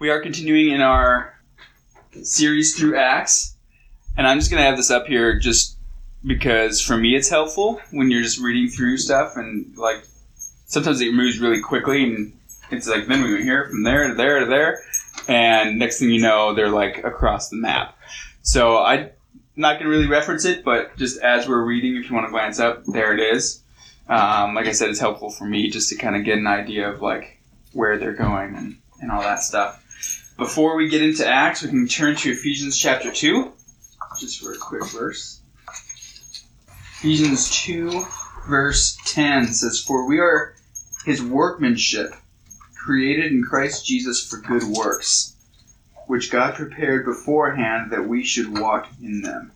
We are continuing in our series through Acts, and I'm just going to have this up here just because for me it's helpful when you're just reading through stuff and like sometimes it moves really quickly and it's like then we went here from there to there to there, and next thing you know they're like across the map. So I'm not going to really reference it, but just as we're reading, if you want to glance up, there it is. Um, like I said, it's helpful for me just to kind of get an idea of like where they're going and, and all that stuff. Before we get into Acts, we can turn to Ephesians chapter 2, just for a quick verse. Ephesians 2, verse 10 says, For we are his workmanship, created in Christ Jesus for good works, which God prepared beforehand that we should walk in them.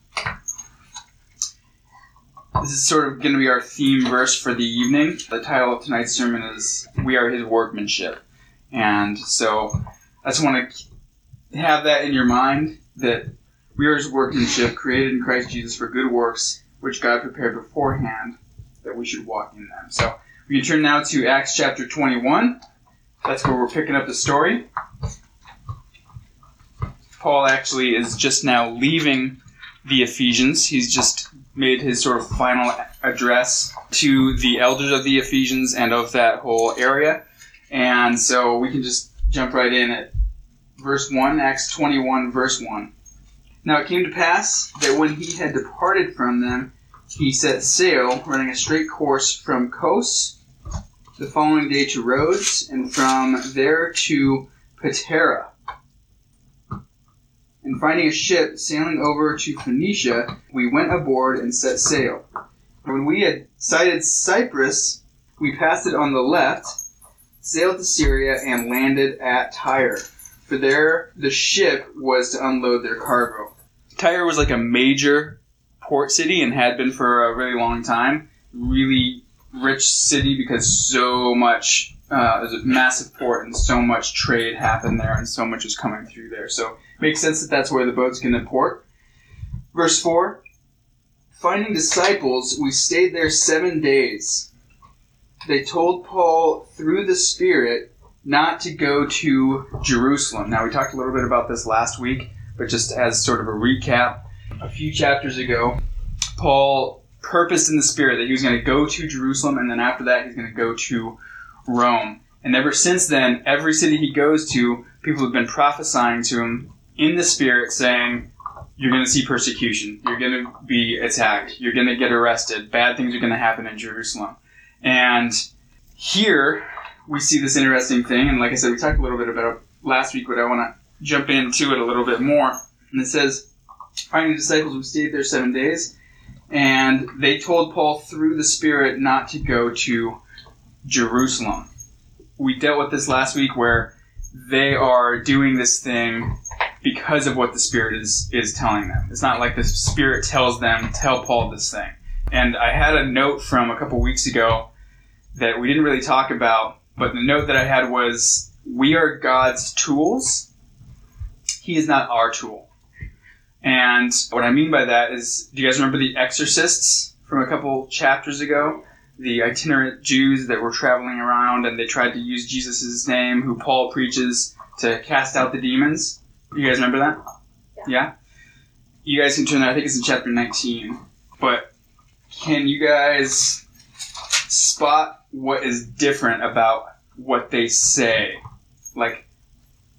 This is sort of going to be our theme verse for the evening. The title of tonight's sermon is We Are His Workmanship. And so I just want to have that in your mind that we are his workmanship, created in Christ Jesus for good works, which God prepared beforehand that we should walk in them. So we can turn now to Acts chapter 21. That's where we're picking up the story. Paul actually is just now leaving the Ephesians. He's just made his sort of final address to the elders of the Ephesians and of that whole area. And so we can just jump right in at verse 1, Acts 21, verse 1. Now it came to pass that when he had departed from them, he set sail, running a straight course from Kos, the following day to Rhodes, and from there to Patara. And finding a ship sailing over to Phoenicia, we went aboard and set sail. When we had sighted Cyprus, we passed it on the left, sailed to Syria, and landed at Tyre. For there the ship was to unload their cargo. Tyre was like a major port city and had been for a really long time. Really rich city because so much uh, there's a massive port and so much trade happened there and so much was coming through there. So it makes sense that that's where the boat's going to port. Verse 4 Finding disciples, we stayed there seven days. They told Paul through the Spirit not to go to Jerusalem. Now, we talked a little bit about this last week, but just as sort of a recap, a few chapters ago, Paul purposed in the Spirit that he was going to go to Jerusalem, and then after that, he's going to go to Rome. And ever since then, every city he goes to, people have been prophesying to him in the Spirit, saying, You're going to see persecution. You're going to be attacked. You're going to get arrested. Bad things are going to happen in Jerusalem. And here, we see this interesting thing. And like I said, we talked a little bit about it last week, but I want to jump into it a little bit more. And it says, Finding disciples, we stayed there seven days. And they told Paul through the Spirit not to go to Jerusalem. We dealt with this last week where they are doing this thing because of what the Spirit is, is telling them. It's not like the Spirit tells them, tell Paul this thing. And I had a note from a couple weeks ago that we didn't really talk about, but the note that I had was, We are God's tools. He is not our tool. And what I mean by that is, do you guys remember the exorcists from a couple chapters ago? The itinerant Jews that were traveling around and they tried to use Jesus' name, who Paul preaches, to cast out the demons. You guys remember that? Yeah. yeah? You guys can turn there, I think it's in chapter 19. But can you guys spot what is different about what they say? Like,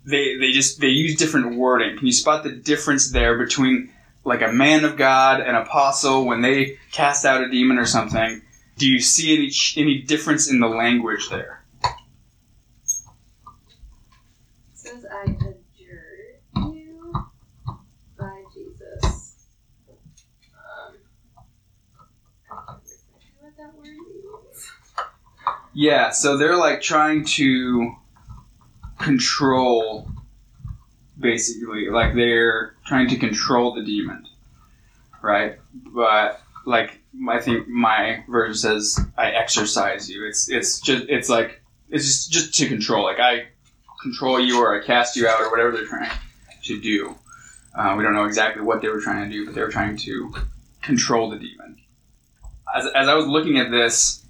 they they just they use different wording. Can you spot the difference there between like a man of God, an apostle, when they cast out a demon or something? Do you see any any difference in the language there? says I adjure you by Jesus. Um, I don't know exactly what that word means. Yeah, so they're like trying to control basically like they're trying to control the demon right? But like i think my version says i exercise you. It's it's just it's like it's just just to control. Like i control you or i cast you out or whatever they're trying to do. Uh, we don't know exactly what they were trying to do but they were trying to control the demon. As, as i was looking at this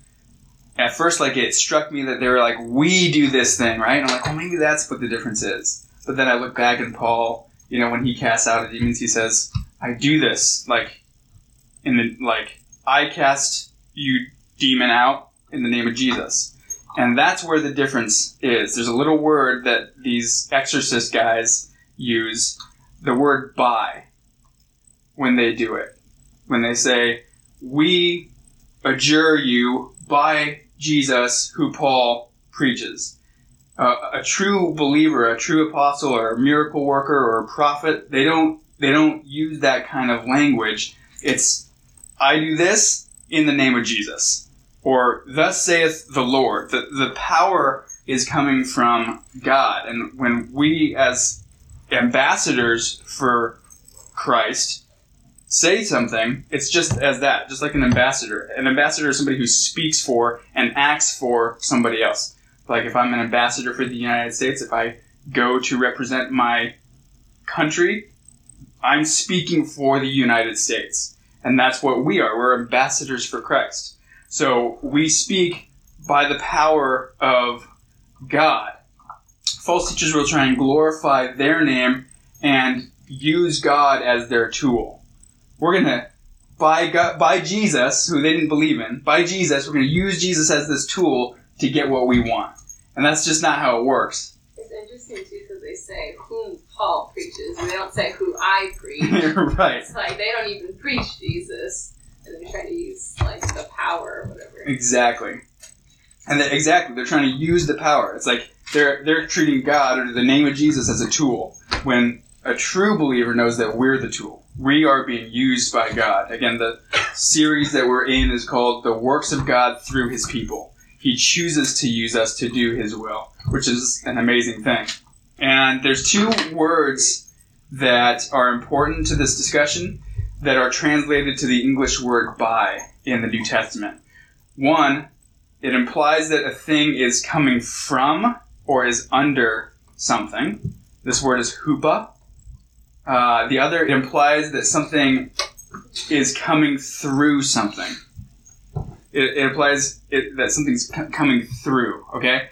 at first like it struck me that they were like we do this thing right and i'm like well maybe that's what the difference is But then I look back and Paul, you know, when he casts out demons, he says, "I do this like in the like I cast you demon out in the name of Jesus." And that's where the difference is. There's a little word that these exorcist guys use, the word by, when they do it. When they say, We adjure you by Jesus, who Paul preaches. Uh, a true believer, a true apostle, or a miracle worker, or a prophet, they don't they don't use that kind of language. It's I do this in the name of Jesus or thus saith the Lord. The, the power is coming from God. And when we, as ambassadors for Christ, say something, it's just as that, just like an ambassador. An ambassador is somebody who speaks for and acts for somebody else. Like if I'm an ambassador for the United States, if I go to represent my country, I'm speaking for the United States. And that's what we are. We're ambassadors for Christ. So we speak by the power of God. False teachers will try and glorify their name and use God as their tool. We're going to, by, God, by Jesus, who they didn't believe in, by Jesus, we're going to use Jesus as this tool to get what we want. And that's just not how it works. It's interesting, too, because they say whom Paul preaches, and they don't say who I preach. right. It's like they don't even preach Jesus and they're trying to use like the power or whatever. Exactly. And they, exactly, they're trying to use the power. It's like they're they're treating God or the name of Jesus as a tool when a true believer knows that we're the tool. We are being used by God. Again, the series that we're in is called The Works of God Through His People. He chooses to use us to do His will, which is an amazing thing. And there's two words that are important to this discussion that are translated to the English word by in the New Testament. One, it implies that a thing is coming from or is under something. This word is hupa. Uh, the other, it implies that something is coming through something. It, it implies it, that something's c- coming through, okay?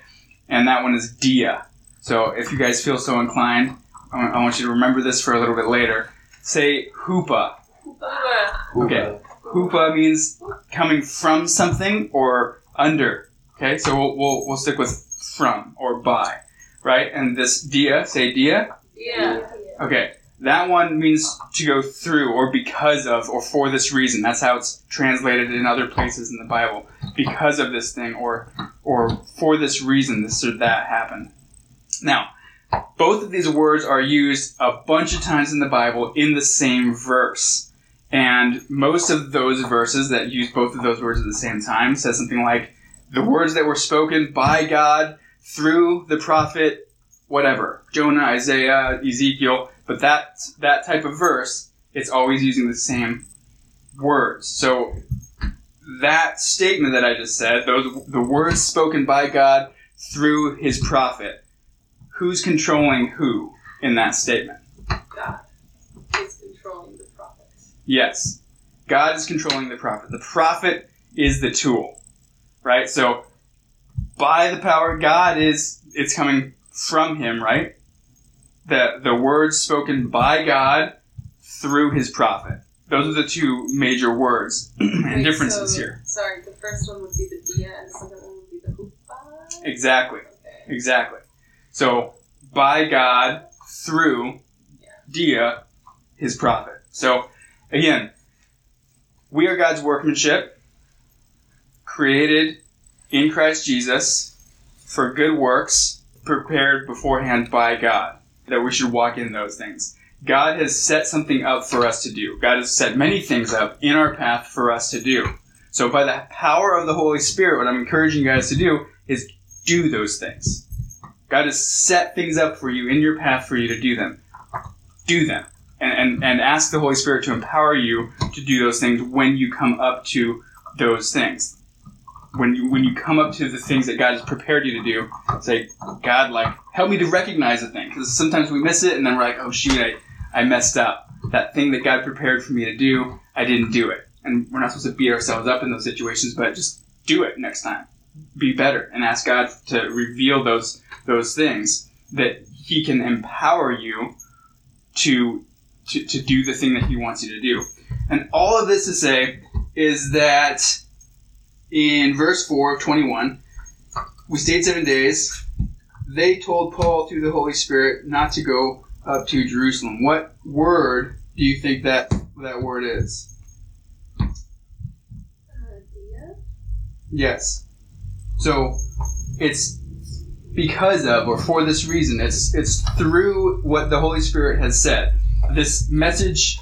And that one is dia. So if you guys feel so inclined, I want, you to remember this for a little bit later. Say hupa Okay. Hupa means coming from something or under. Okay, so we'll, we'll, we'll stick with from or by, right? And this dia, say dia. Yeah. Okay, that one means to go through or because of or for this reason. That's how it's translated in other places in the Bible. Because of this thing or or for this reason, this or that happened. Now, both of these words are used a bunch of times in the Bible in the same verse. And most of those verses that use both of those words at the same time says something like, the words that were spoken by God through the prophet, whatever, Jonah, Isaiah, Ezekiel, but that, that type of verse, it's always using the same words. So that statement that I just said, those, the words spoken by God through his prophet, who's controlling who in that statement? God is controlling the prophet. Yes. God is controlling the prophet. The prophet is the tool. Right? So by the power of God is it's coming from him, right? The the words spoken by God through his prophet. Those are the two major words and differences so- here. Sorry, the first one would be the dia, and the second one would be the hupa. Exactly. Okay. Exactly. So by God through Dia, his prophet. So again, we are God's workmanship, created in Christ Jesus for good works, prepared beforehand by God, that we should walk in those things. God has set something up for us to do. God has set many things up in our path for us to do. So by the power of the Holy Spirit, what I'm encouraging you guys to do is do those things. God has set things up for you in your path for you to do them. Do them. And, and, and ask the Holy Spirit to empower you to do those things when you come up to those things. When you when you come up to the things that God has prepared you to do, say, God, like, help me to recognize the thing. Because sometimes we miss it and then we're like, oh shoot, I, I messed up. That thing that God prepared for me to do, I didn't do it. And we're not supposed to beat ourselves up in those situations, but just do it next time. Be better and ask God to reveal those those things. that He can empower you to, to, to do the thing that He wants you to do. And all of this to say is that in verse 4 of 21, we stayed seven days. They told Paul through the Holy Spirit not to go up to Jerusalem. What word do you think that that word is? Idea? Yes. So it's because of or for this reason. It's it's through what the Holy Spirit has said. This message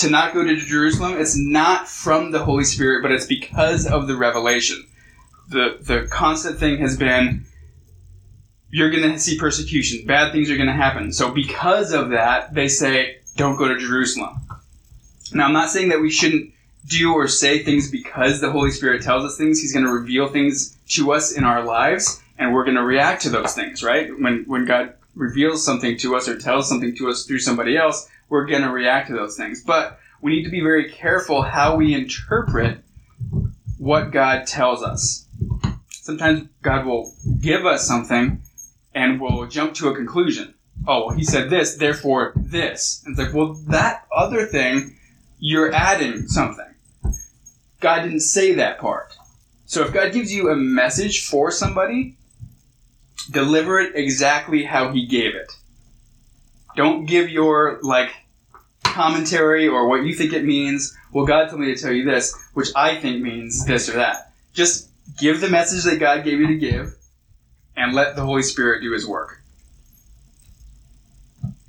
to not go to Jerusalem, it's not from the Holy Spirit, but it's because of the revelation. The the constant thing has been you're going to see persecution. Bad things are going to happen. So because of that, they say don't go to Jerusalem. Now, I'm not saying that we shouldn't do or say things because the Holy Spirit tells us things. He's going to reveal things to us in our lives, and we're going to react to those things, right? When when God reveals something to us or tells something to us through somebody else, we're going to react to those things. But we need to be very careful how we interpret what God tells us. Sometimes God will give us something and we'll jump to a conclusion. Oh, well, he said this, therefore this. And it's like, well, that other thing, you're adding something. God didn't say that part. So if God gives you a message for somebody, deliver it exactly how he gave it. Don't give your, like, commentary or what you think it means. Well, God told me to tell you this, which I think means this or that. Just give the message that God gave you to give and let the Holy Spirit do his work.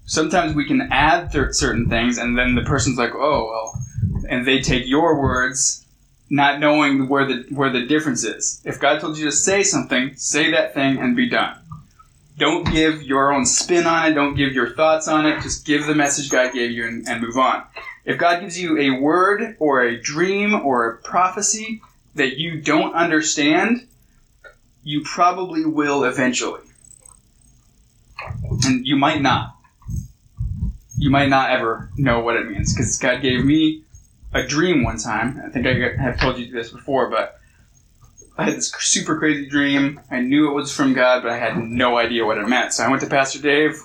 Sometimes we can add th- certain things, and then the person's like, "Oh, well," and they take your words, not knowing where the where the difference is. If God told you to say something, say that thing and be done. Don't give your own spin on it. Don't give your thoughts on it. Just give the message God gave you and, and move on. If God gives you a word or a dream or a prophecy that you don't understand, you probably will eventually. And you might not. You might not ever know what it means because God gave me a dream one time. I think I have told you this before, but I had this super crazy dream. I knew it was from God, but I had no idea what it meant. So I went to Pastor Dave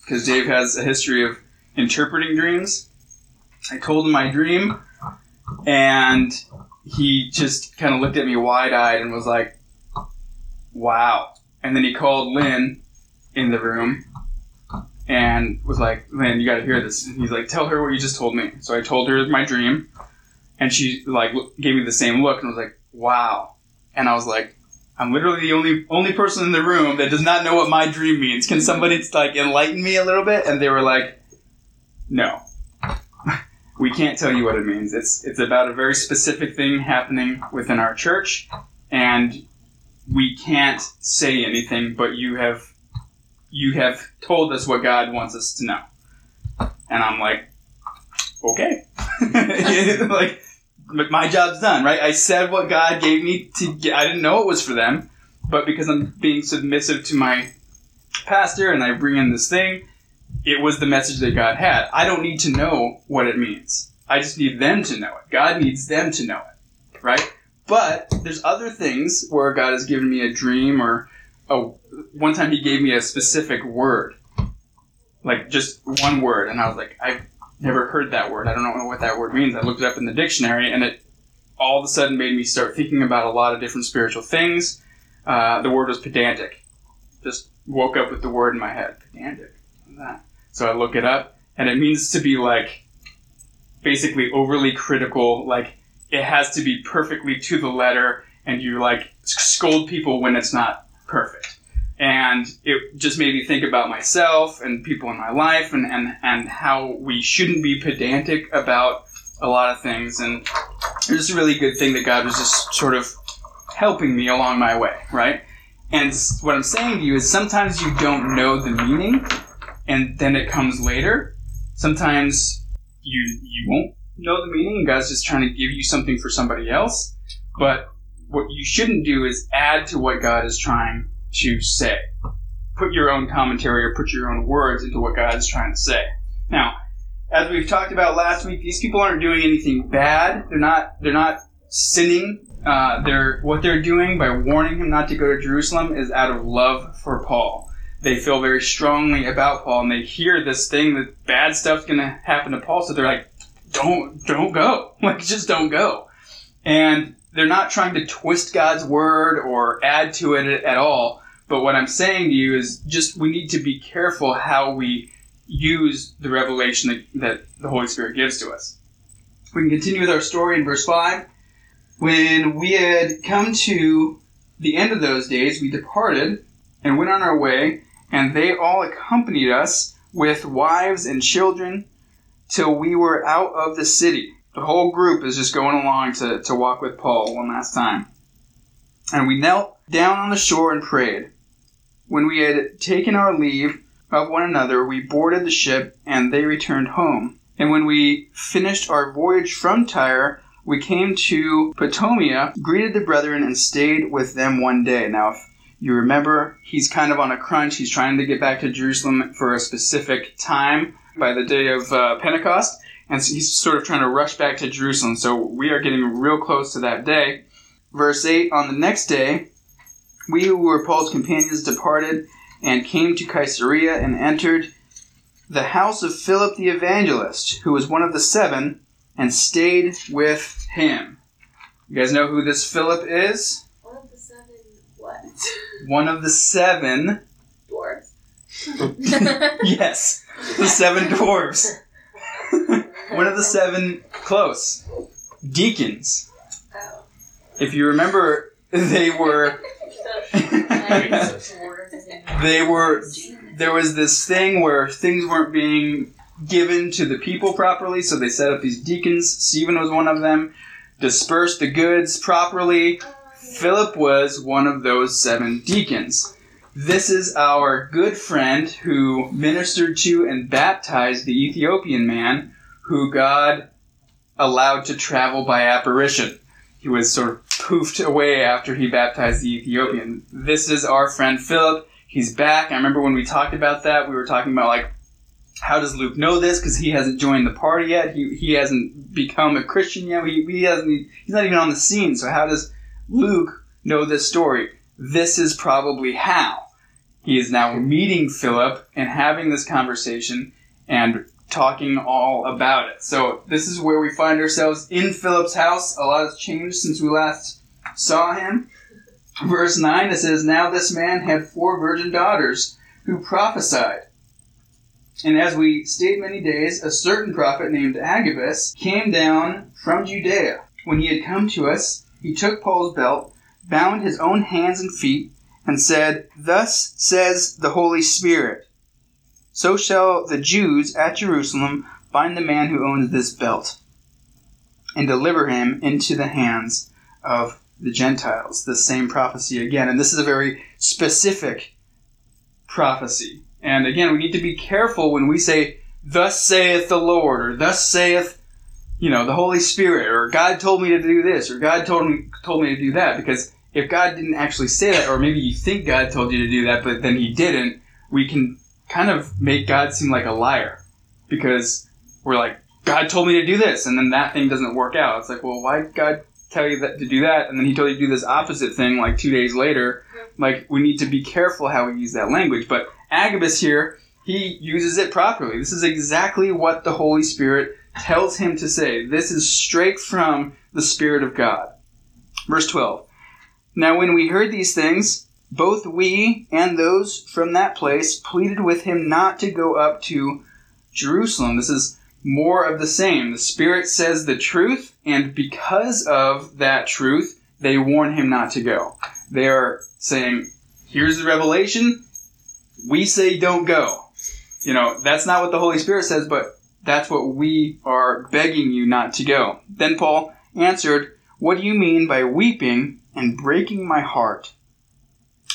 because Dave has a history of interpreting dreams. I told him my dream, and he just kind of looked at me wide eyed and was like, wow. And then he called Lynn in the room and was like, Lynn, you got to hear this. And he's like, tell her what you just told me. So I told her my dream, and she like gave me the same look and was like, wow. And I was like, I'm literally the only only person in the room that does not know what my dream means. Can somebody like enlighten me a little bit? And they were like, no. we can't tell you what it means. It's it's about a very specific thing happening within our church, and we can't say anything. But you have you have told us what God wants us to know, and I'm like, okay, like my job's done, right? I said what God gave me to get. I didn't know it was for them, but because I'm being submissive to my pastor and I bring in this thing, it was the message that God had. I don't need to know what it means. I just need them to know it. God needs them to know it, right? But there's other things where God has given me a dream or a, one time he gave me a specific word, like just one word, and I was like, I've never heard that word. I don't know what that word means. I looked it up in the dictionary, and it all of a sudden made me start thinking about a lot of different spiritual things. Uh, the word was pedantic. Just woke up with the word in my head, pedantic. So I look it up, and it means to be like basically overly critical. Like it has to be perfectly to the letter, and you like scold people when it's not perfect. And it just made me think about myself and people in my life, and and and how we shouldn't be pedantic about a lot of things. And it was a really good thing that God was just sort of helping me along my way, right? And what I'm saying to you is sometimes you don't know the meaning, and then it comes later. Sometimes you you won't know the meaning, God's just trying to give you something for somebody else. But what you shouldn't do is add to what God is trying to say. Put your own commentary or put your own words into what God is trying to say. Now, as we've talked about last week, these people aren't doing anything bad. They're not. They're not sinning. Uh, they're what they're doing by warning him not to go to Jerusalem is out of love for Paul. they feel very strongly about Paul and they hear this thing that bad stuff's going to happen to Paul. So they're like, don't, don't go. Like, just don't go. And they're not trying to twist God's word or add to it at all. But what I'm saying to you is just we need to be careful how we use the revelation that, that the Holy Spirit gives to us. We can continue with our story in verse 5. When we had come to the end of those days, we departed and went on our way, and they all accompanied us with wives and children till we were out of the city. The whole group is just going along to, to walk with Paul one last time. And we knelt down on the shore and prayed. When we had taken our leave of one another, we boarded the ship, and they returned home. And when we finished our voyage from Tyre, we came to Ptolemais, greeted the brethren, and stayed with them one day. Now, if you remember, he's kind of on a crunch. He's trying to get back to Jerusalem for a specific time by the day of uh, Pentecost, and so he's sort of trying to rush back to Jerusalem. So we are getting real close to that day. Verse 8 On the next day, we who were Paul's companions departed and came to Caesarea and entered the house of Philip the evangelist, who was one of the seven, and stayed with him. You guys know who this Philip is? One of the seven what? One of the seven. Dwarves. yes, the seven dwarves. one of the seven close deacons. Oh. If you remember, they were they were there was this thing where things weren't being given to the people properly, so they set up these deacons. Stephen was one of them. Dispersed the goods properly. Philip was one of those seven deacons. This is our good friend who ministered to and baptized the Ethiopian man who God allowed to travel by apparition. He was sort of poofed away after he baptized the Ethiopian. This is our friend Philip. He's back. I remember when we talked about that, we were talking about like, how does Luke know this? Because he hasn't joined the party yet. He, he hasn't become a Christian yet. He, he hasn't. He's not even on the scene. So how does Luke know this story? This is probably how. He is now meeting Philip and having this conversation and talking all about it. So this is where we find ourselves in Philip's house. A lot has changed since we last saw him. Verse 9 it says, Now this man had four virgin daughters who prophesied. And as we stayed many days, a certain prophet named Agabus came down from Judea. When he had come to us, he took Paul's belt, bound his own hands and feet, and said, Thus says the Holy Spirit, so shall the Jews at Jerusalem bind the man who owns this belt, and deliver him into the hands of the Gentiles. The same prophecy again. And this is a very specific prophecy. And again, we need to be careful when we say, Thus saith the Lord, or Thus saith, you know, the Holy Spirit, or God told me to do this, or God told me, told me to do that. Because if God didn't actually say that, or maybe you think God told you to do that, but then He didn't, we can kind of make God seem like a liar. Because we're like, God told me to do this, and then that thing doesn't work out. It's like, well, why did God tell you that to do that, and then He told you to do this opposite thing like two days later? Like, we need to be careful how we use that language. But Agabus here, he uses it properly. This is exactly what the Holy Spirit tells him to say. This is straight from the Spirit of God. Verse 12. Now, when we heard these things, both we and those from that place pleaded with him not to go up to Jerusalem. This is more of the same. The Spirit says the truth, and because of that truth, they warn him not to go. They are saying, here's the revelation, we say don't go. You know, that's not what the Holy Spirit says, but that's what we are begging you not to go. Then Paul answered, What do you mean by weeping and breaking my heart?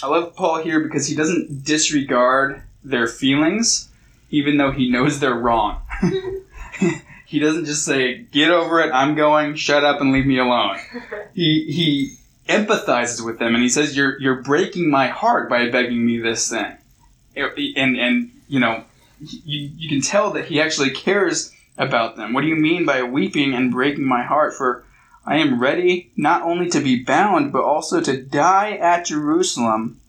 I love Paul here because he doesn't disregard their feelings, even though he knows they're wrong. he doesn't just say, "Get over it. I'm going. Shut up and leave me alone." He he empathizes with them and he says, "You're you're breaking my heart by begging me this thing," and and you know, you you can tell that he actually cares about them. What do you mean by weeping and breaking my heart? For I am ready not only to be bound, but also to die at Jerusalem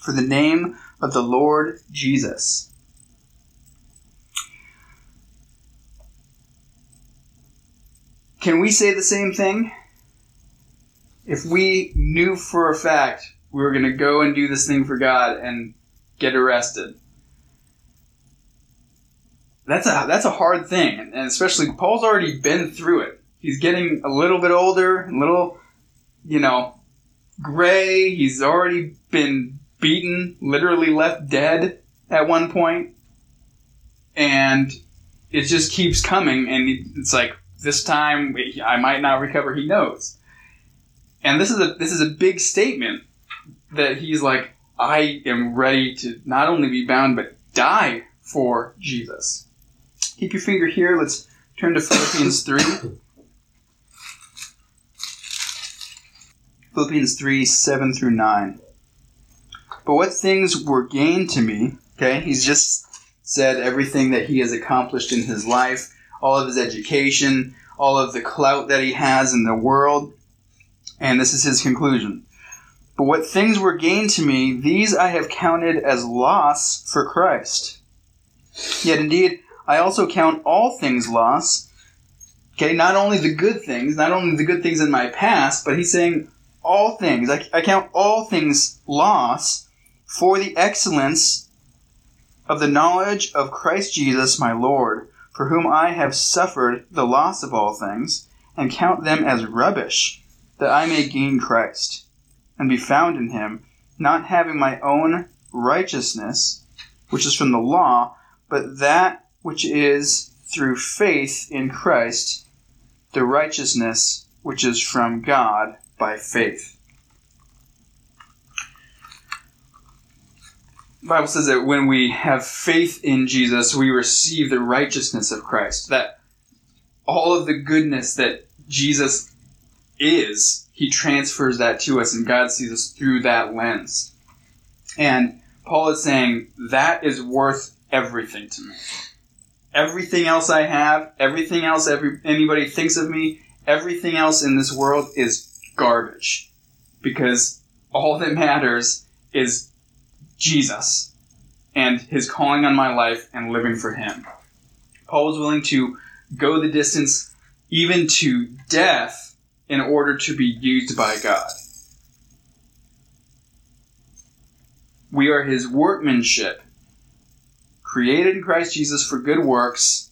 for the name of the Lord Jesus. Can we say the same thing? If we knew for a fact we were going to go and do this thing for God and get arrested, that's a that's a hard thing, and especially Paul's already been through it. He's getting a little bit older, a little, you know, gray. He's already been beaten, literally left dead at one point. and it just keeps coming. And it's like this time I might not recover. He knows, and this is a this is a big statement that he's like, I am ready to not only be bound but die for Jesus. Keep your finger here. Let's turn to Philippians 3. Philippians 3 7 through 9. But what things were gained to me, okay, he's just said everything that he has accomplished in his life, all of his education, all of the clout that he has in the world, and this is his conclusion. But what things were gained to me, these I have counted as loss for Christ. Yet indeed, I also count all things loss. Okay, not only the good things, not only the good things in my past, but he's saying all things. I, I count all things loss for the excellence of the knowledge of Christ Jesus my Lord, for whom I have suffered the loss of all things, and count them as rubbish, that I may gain Christ, and be found in him, not having my own righteousness, which is from the law, but that which is through faith in Christ, the righteousness which is from God by faith. The Bible says that when we have faith in Jesus, we receive the righteousness of Christ. That all of the goodness that Jesus is, he transfers that to us, and God sees us through that lens. And Paul is saying that is worth everything to me everything else I have, everything else every, anybody thinks of me, everything else in this world is garbage. Because all that matters is Jesus and his calling on my life and living for him. Paul was willing to go the distance, even to death, in order to be used by God. We are his workmanship created in Christ Jesus for good works,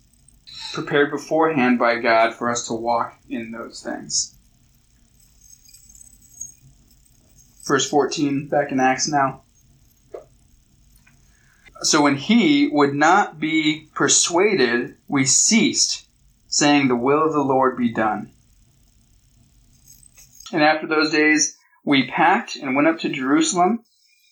prepared beforehand by God for us to walk in those things. Verse 14, back in Acts now. So when he would not be persuaded, we ceased, saying, The will of the Lord be done. And after those days, we packed and went up to Jerusalem.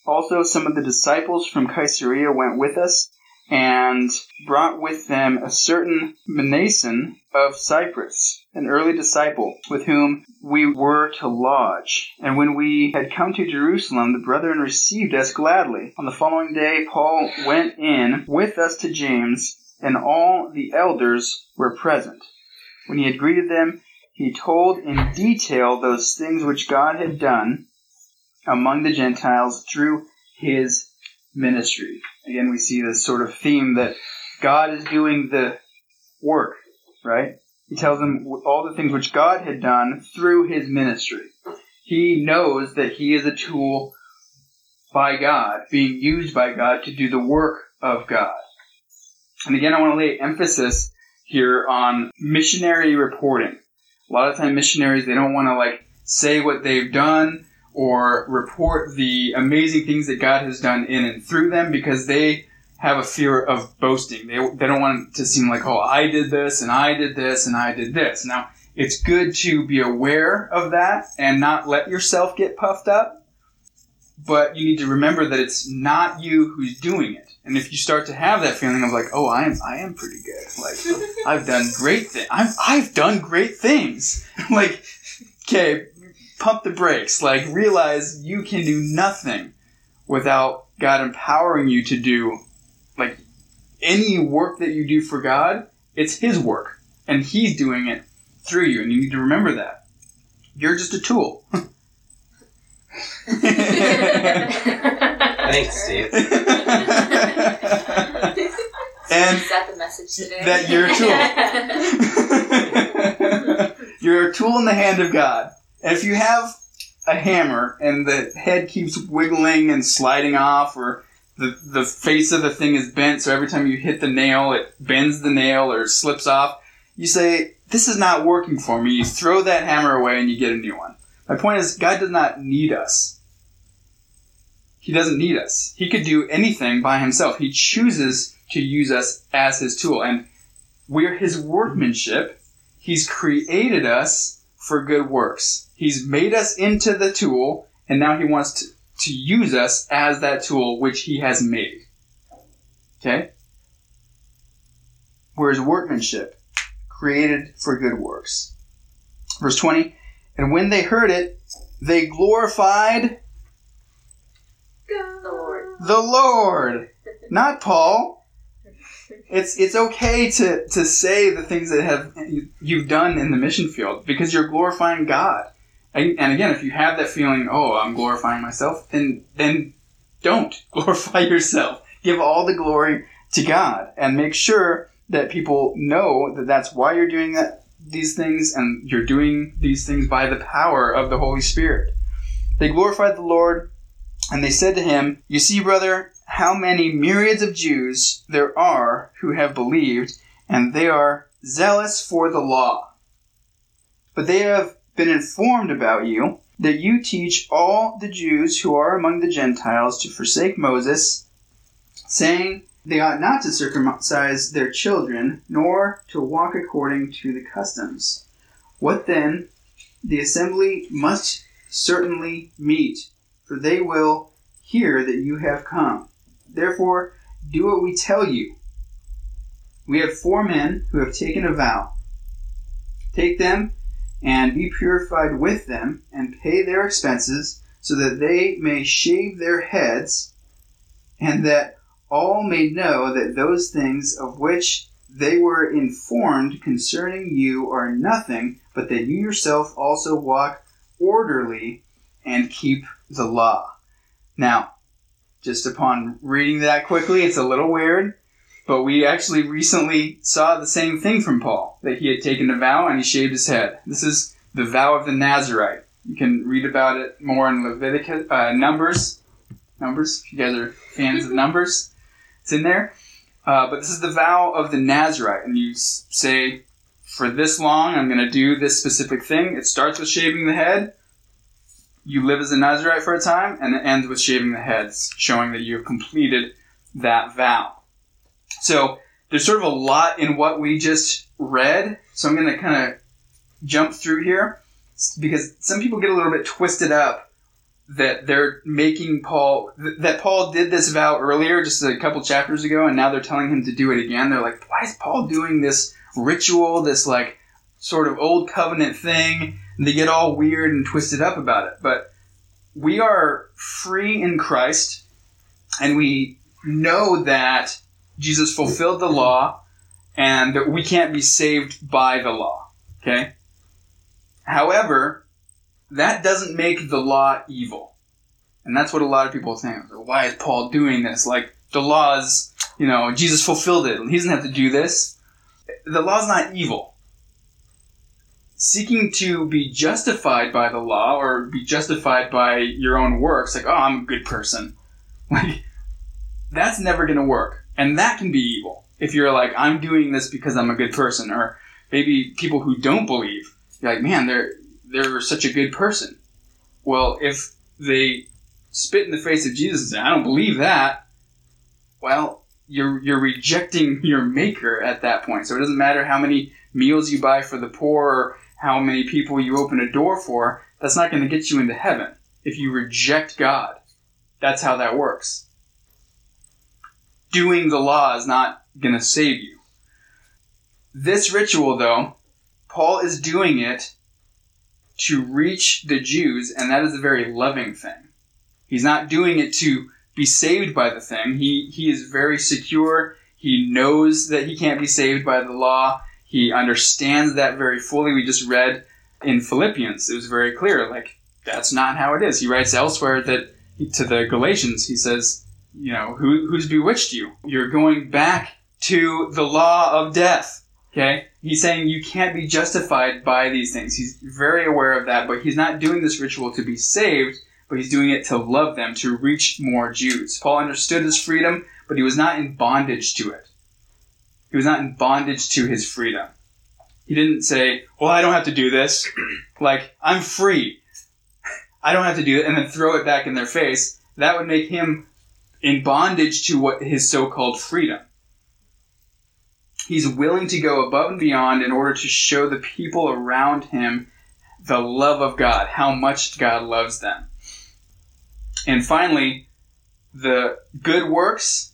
Also, some of the disciples from Caesarea went with us and brought with them a certain Mnason of Cyprus, an early disciple, with whom we were to lodge. And when we had come to Jerusalem, the brethren received us gladly. On the following day, Paul went in with us to James, and all the elders were present. When he had greeted them, he told in detail those things which God had done among the Gentiles through his ministry. Again, we see this sort of theme that God is doing the work, right? He tells them all the things which God had done through his ministry. He knows that he is a tool by God, being used by God to do the work of God. And again, I want to lay emphasis here on missionary reporting. A lot of time missionaries, they don't want to like say what they've done or report the amazing things that God has done in and through them because they have a fear of boasting. They, they don't want to seem like, oh, I did this and I did this and I did this. Now, it's good to be aware of that and not let yourself get puffed up, but you need to remember that it's not you who's doing it. And if you start to have that feeling of like, oh, I am, I am pretty good. Like, I've done great things. I've done great things. like, okay, pump the brakes. Like, realize you can do nothing without God empowering you to do, like, any work that you do for God, it's His work. And He's doing it through you. And you need to remember that. You're just a tool. Thanks, Steve. and Is that the message today? that you're a tool. you're a tool in the hand of God. If you have a hammer and the head keeps wiggling and sliding off, or the, the face of the thing is bent, so every time you hit the nail, it bends the nail or slips off, you say, This is not working for me. You throw that hammer away and you get a new one. My point is, God does not need us. He doesn't need us. He could do anything by himself. He chooses to use us as his tool. And we're his workmanship. He's created us for good works. He's made us into the tool, and now he wants to, to use us as that tool which he has made. Okay? We're workmanship, created for good works. Verse 20 And when they heard it, they glorified the Lord. the Lord, not Paul. It's it's okay to to say the things that have you've done in the mission field because you're glorifying God. And, and again, if you have that feeling, oh, I'm glorifying myself, then then don't glorify yourself. Give all the glory to God, and make sure that people know that that's why you're doing that these things, and you're doing these things by the power of the Holy Spirit. They glorified the Lord and they said to him, You see, brother, how many myriads of Jews there are who have believed, and they are zealous for the law. But they have been informed about you that you teach all the Jews who are among the Gentiles to forsake Moses, saying they ought not to circumcise their children, nor to walk according to the customs. What then? The assembly must certainly meet for they will hear that you have come. Therefore, do what we tell you. We have four men who have taken a vow. Take them and be purified with them, and pay their expenses, so that they may shave their heads, and that all may know that those things of which they were informed concerning you are nothing, but that you yourself also walk orderly and keep the law. Now, just upon reading that quickly, it's a little weird, but we actually recently saw the same thing from Paul that he had taken a vow and he shaved his head. This is the vow of the Nazarite. You can read about it more in Leviticus, uh, Numbers. Numbers, if you guys are fans of Numbers, it's in there. Uh, but this is the vow of the Nazarite, and you say, for this long, I'm going to do this specific thing. It starts with shaving the head you live as a Nazarite for a time, and it ends with shaving the heads, showing that you have completed that vow. So there's sort of a lot in what we just read, so I'm going to kind of jump through here because some people get a little bit twisted up that they're making Paul that Paul did this vow earlier, just a couple chapters ago, and now they're telling him to do it again. They're like, why is Paul doing this ritual, this like sort of old covenant thing? And they get all weird and twisted up about it. But we are free in Christ, and we know that Jesus fulfilled the law, and that we can't be saved by the law. Okay? However, that doesn't make the law evil. And that's what a lot of people think. Why is Paul doing this? Like, the law is, you know, Jesus fulfilled it. He doesn't have to do this. The law is not evil seeking to be justified by the law or be justified by your own works, like, oh, I'm a good person. Like, that's never going to work. And that can be evil. If you're like, I'm doing this because I'm a good person, or maybe people who don't believe, you're like, man, they're, they're such a good person. Well, if they spit in the face of Jesus and I don't believe that, well, you're, you're rejecting your maker at that point. So it doesn't matter how many meals you buy for the poor or how many people you open a door for, that's not going to get you into heaven if you reject God. That's how that works. Doing the law is not going to save you. This ritual, though, Paul is doing it to reach the Jews, and that is a very loving thing. He's not doing it to be saved by the thing. He, he is very secure. He knows that he can't be saved by the law. He understands that very fully. We just read in Philippians, it was very clear, like, that's not how it is. He writes elsewhere that to the Galatians, he says, you know, who, who's bewitched you? You're going back to the law of death. Okay? He's saying you can't be justified by these things. He's very aware of that, but he's not doing this ritual to be saved, but he's doing it to love them, to reach more Jews. Paul understood his freedom, but he was not in bondage to it. He was not in bondage to his freedom. He didn't say, Well, I don't have to do this. like, I'm free. I don't have to do it, and then throw it back in their face. That would make him in bondage to what his so called freedom. He's willing to go above and beyond in order to show the people around him the love of God, how much God loves them. And finally, the good works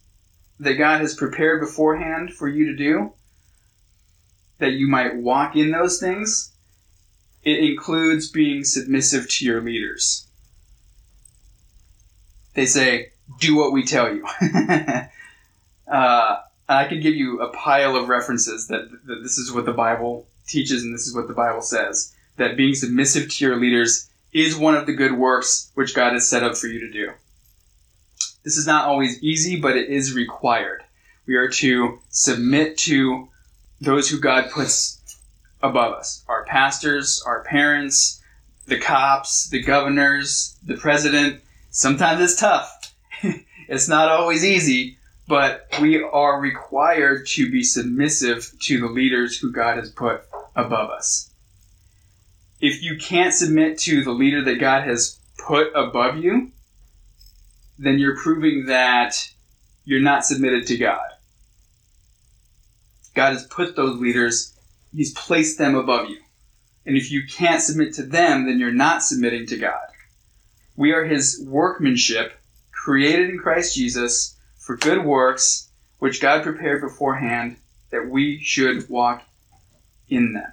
that God has prepared beforehand for you to do, that you might walk in those things, it includes being submissive to your leaders. They say, do what we tell you. uh, I could give you a pile of references that, that this is what the Bible teaches and this is what the Bible says. That being submissive to your leaders is one of the good works which God has set up for you to do. This is not always easy, but it is required. We are to submit to those who God puts above us our pastors, our parents, the cops, the governors, the president. Sometimes it's tough. It's not always easy, but we are required to be submissive to the leaders who God has put above us. If you can't submit to the leader that God has put above you, then you're proving that you're not submitted to God. God has put those leaders, He's placed them above you. And if you can't submit to them, then you're not submitting to God. We are His workmanship, created in Christ Jesus for good works which God prepared beforehand that we should walk in them.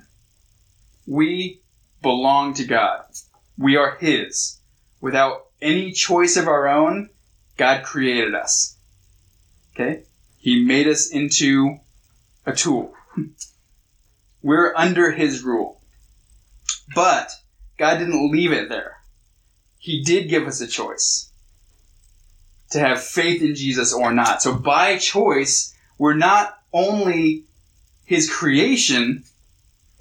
We belong to God. We are His. Without any choice of our own, God created us. Okay? He made us into a tool. We're under His rule. But God didn't leave it there. He did give us a choice to have faith in Jesus or not. So by choice, we're not only his creation,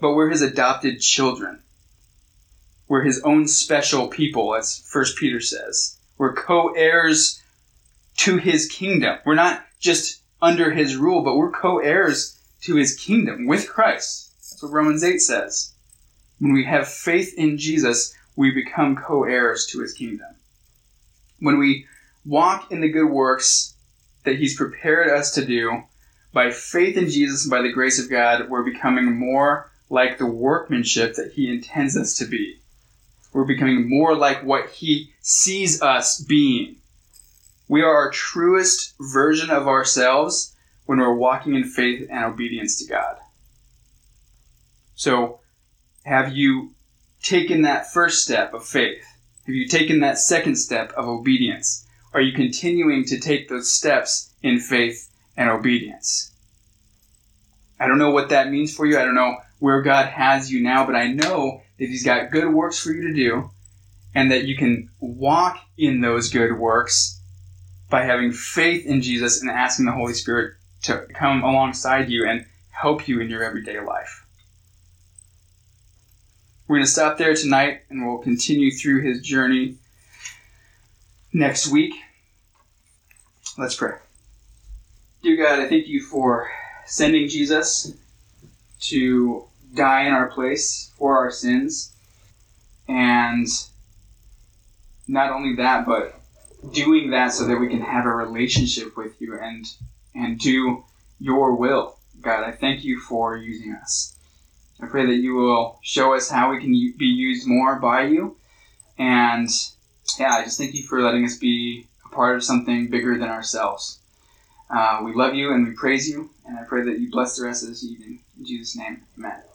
but we're his adopted children. We're his own special people, as First Peter says. We're co-heirs to his kingdom. We're not just under his rule, but we're co-heirs to his kingdom with Christ. That's what Romans 8 says. When we have faith in Jesus, we become co-heirs to his kingdom. When we walk in the good works that He's prepared us to do, by faith in Jesus and by the grace of God, we're becoming more like the workmanship that He intends us to be. We're becoming more like what He sees us being. We are our truest version of ourselves when we're walking in faith and obedience to God. So, have you taken that first step of faith? Have you taken that second step of obedience? Are you continuing to take those steps in faith and obedience? I don't know what that means for you. I don't know where God has you now, but I know that He's got good works for you to do and that you can walk in those good works by having faith in Jesus and asking the Holy Spirit to come alongside you and help you in your everyday life. We're going to stop there tonight and we'll continue through his journey next week. Let's pray. Dear God, I thank you for sending Jesus to die in our place for our sins. And not only that, but doing that so that we can have a relationship with you and and do your will. God, I thank you for using us. I pray that you will show us how we can be used more by you. And yeah, I just thank you for letting us be a part of something bigger than ourselves. Uh, we love you and we praise you, and I pray that you bless the rest of this evening. In Jesus' name, amen.